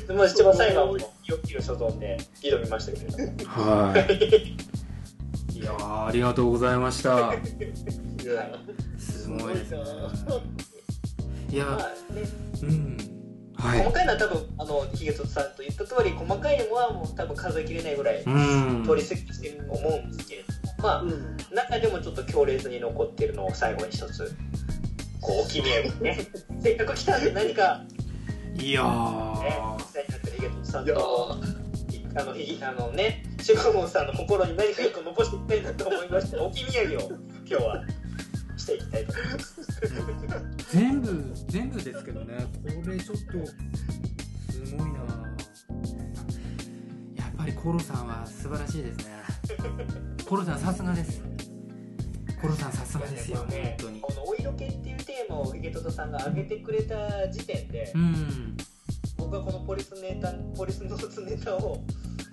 でも一番最後はよっきる所存で挑みましたけれど。も。はい。いやーありがとうございました。すごいですねいやうんはい。細かいのは多分あのヒゲトさんと言った通り細かいのはもう多分数えきれないぐらいうん。取り過ぎてると思うんですけれども、まあうん。中でもちょっと強烈に残ってるのを最後に一つこうお気に入りにね。せっかく来たんで何かいやねー。実際になってるヒゲトさんとあのひあのねシュガモンさんの心に何か一個残していきたいなと思いましてお気土産を今日はしていきたいと思います全部全部ですけどね。これちょっとすごいな。やっぱりコロさんは素晴らしいですね。コロさんさすがです。コロさんさすがですよ本ね。当に。このお色気っていうテーマをゲゲトトさんが挙げてくれた時点で、うん。僕はこのポリスネタポリスノーツネタを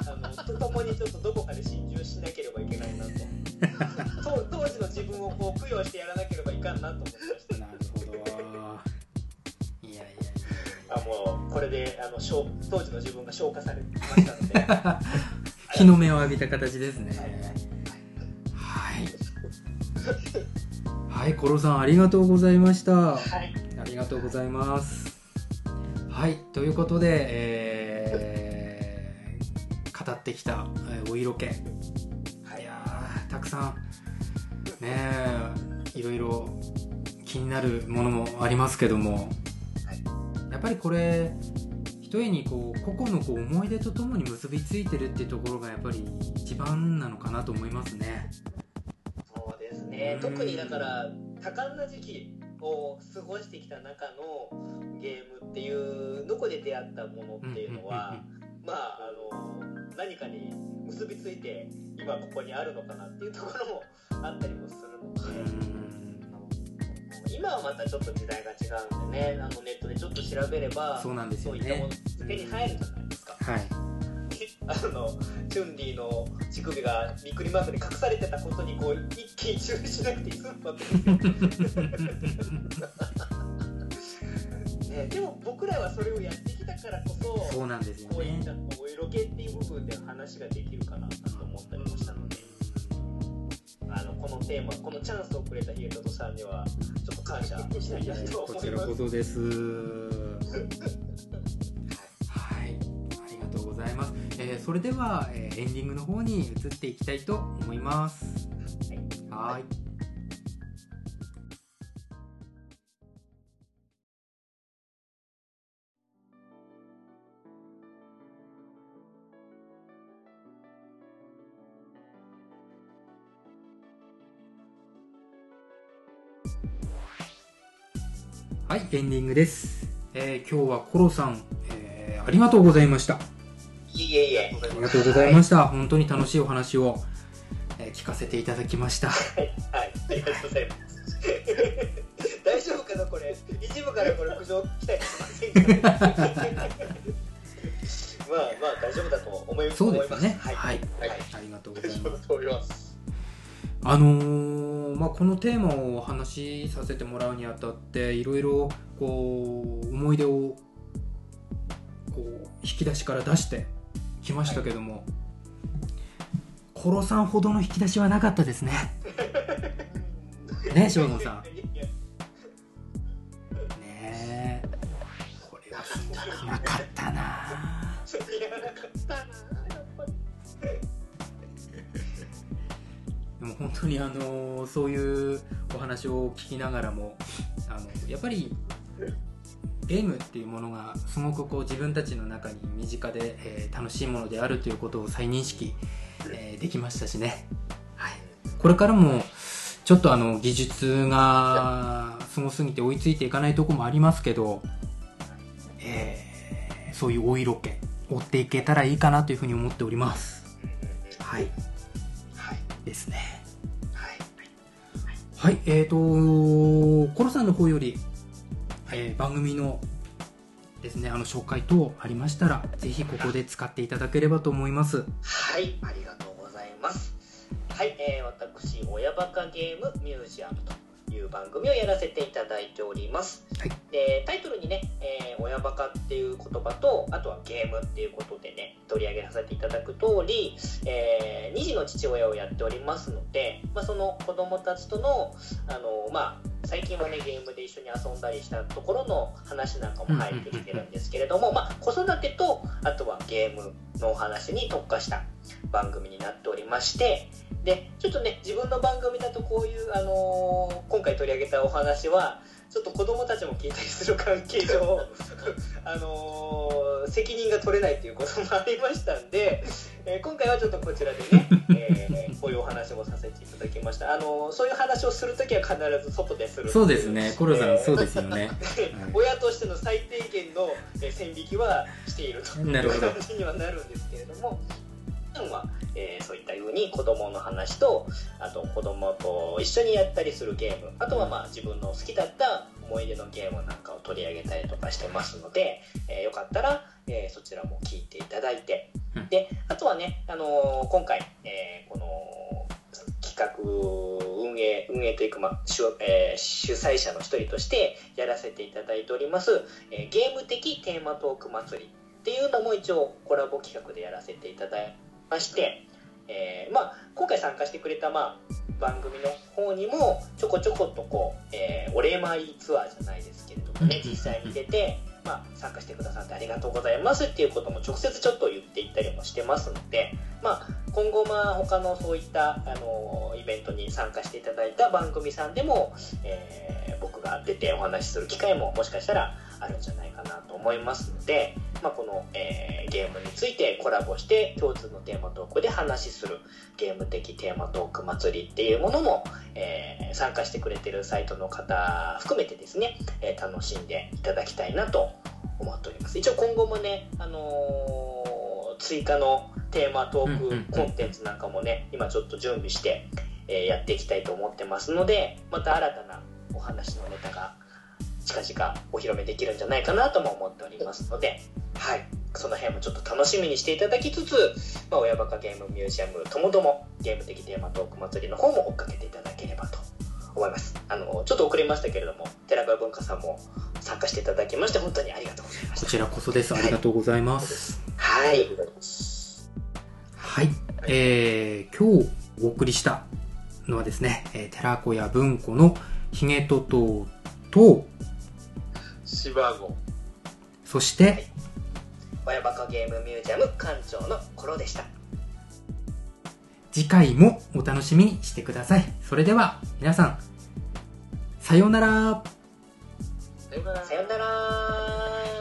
あのとともにちょっとどこかで心中しなければいけないなとと当時の自分をこう供養してやらなければいかんなと思ってました。なるほどいやいやいあもうこれであの消当時の自分が消化されましたので。や 日の目を浴びた形ですね。はい。はいコロさんありがとうございました。はい。ありがとうございます。はい、ということで、えー語ってきた、えーお色気。たくさん、ねえ、いろいろ気になるものもありますけども、やっぱりこれ、ひとえにこう個々のこう思い出とともに結びついてるっていうところがやっぱり一番なのかなと思いますね。そうですね。特にだから多感な時期を過ごしてきた中のゲームっていうどこで出会ったものっていうのは、まああの何かに結びついて今ここにあるのかなっていうところもあったりもするのうで、ん今はまたちょっと時代が違うんでねあのネットでちょっと調べればそうなんですよねそういったもの手に入るじゃないですか。はい。あのチュンリーの乳首がびっくりマークで隠されてたことにこう一喜一憂しなくて済むわけですよ、ね、でも僕らはそれをやってきたからこそそうなんですよこういっね。たお色気っていう部分で話ができるかなと思ったりもしたのであのこのテーマこのチャンスをくれたヒゲトトさんにはちょっと感謝したいなとこちら思いますこそです。はい、ありがとうございます。えーそれでは、えーエンディングの方に移っていきたいと思います。はい。はい、エンディングです。えー今日はコロさん、えーありがとうございました。いえいえありがとうございました。本当に楽しいお話を、えー聞かせていただきました。はい、ありがとうございます。大丈夫かな、これ。一部からこれ苦情来たりしませんか、ね、まあまあ大丈夫だと思いそうです。ね。はい。はい。はいありがとうございます。あのーまあ、このテーマをお話しさせてもらうにあたっていろいろこう思い出をこう引き出しから出してきましたけども、コロさんほどの引き出しはなかったですね。ね翔野さん。ねえこれはなかったな。でも本当にあのそういうお話を聞きながらもあのやっぱりゲームっていうものがすごくこう自分たちの中に身近で、えー楽しいものであるということを再認識、えーできましたしね、はい、これからもちょっとあの技術がすごすぎて追いついていかないとこもありますけど、えーそういうお色気追っていけたらいいかなというふうに思っております。はい。はい。ですね。はい、えーと、コロさんの方より、えー番組のですね、あの紹介等ありましたら、ぜひここで使っていただければと思います。はい、ありがとうございます。はい、えー、私、親バカゲームミュージアムという番組をやらせていただいております。はいで、タイトルにね、えー親バカっていう言葉と、あとはゲームっていうことでね、取り上げさせていただく通り、えー、2児の父親をやっておりますので、まあ、その子供たちとの、あの、まあ、最近はね、ゲームで一緒に遊んだりしたところの話なんかも入ってきてるんですけれども、まあ、子育てと、あとはゲームのお話に特化した番組になっておりまして、で、ちょっとね、自分の番組だとこういう、あのー今回取り上げたお話は、ちょっと子供たちも聞いたりする関係上、あのー責任が取れないということもありましたんで、えー今回はちょっとこちらでね、えーこういうお話もさせていただきました。あのーそういう話をするときは必ず外でする。そうですね、コロさん、えーそうですよね。親としての最低限のえー線引きはしているという感じにはなるんですけれども、は、えーそういった風に子供の話とあと子供と一緒にやったりするゲームあとはまあ自分の好きだった思い出のゲームなんかを取り上げたりとかしてますので、えーよかったら、えーそちらも聞いていただいて、うん。であとはね、あのー今回、えーこの企画運営運営というか、まあ主えー主催者の一人としてやらせていただいております、えーゲーム的テーマトーク祭りっていうのも一応コラボ企画でやらせていただきまして、えーまあ、今回参加してくれた、まあ、番組の方にもちょこちょこっとこう、えーお礼参りツアーじゃないですけれどもねうん。実際に出て、まあ、参加してくださってありがとうございますっていうことも直接ちょっと言っていったりもしてますので、まあ、今後まあ他のそういった、あのイベントに参加していただいた番組さんでも、えー僕が出てお話しする機会ももしかしたらあるんじゃないかなと思いますので、まあ、この、えーゲームについてコラボして共通のテーマトークで話しするゲーム的テーマトーク祭りっていうものも、えー参加してくれてるサイトの方含めてですね、えー楽しんでいただきたいなと思っております。一応今後もね、あのー追加のテーマトークコンテンツなんかもね今ちょっと準備して、えーやっていきたいと思ってますのでまた新たなお話のネタが近々お披露目できるんじゃないかなとも思っておりますので、はい、その辺もちょっと楽しみにしていただきつつ、まあ、親バカゲームミュージアムともどもゲーム的テーマトーク祭りの方も追っかけていただければと思います。あの、ちょっと遅れましたけれども、寺川文化さんも参加していただきまして、本当にありがとうございました。こちらこそです。ありがとうございます。はい。はい。えー、今日お送りしたのはですね、えー寺子屋文庫のヒゲトトと、芝子。そして、親バカゲームミュージアム館長の頃でした。次回もお楽しみにしてください。それでは、皆さん、さようなら。さよならさよなら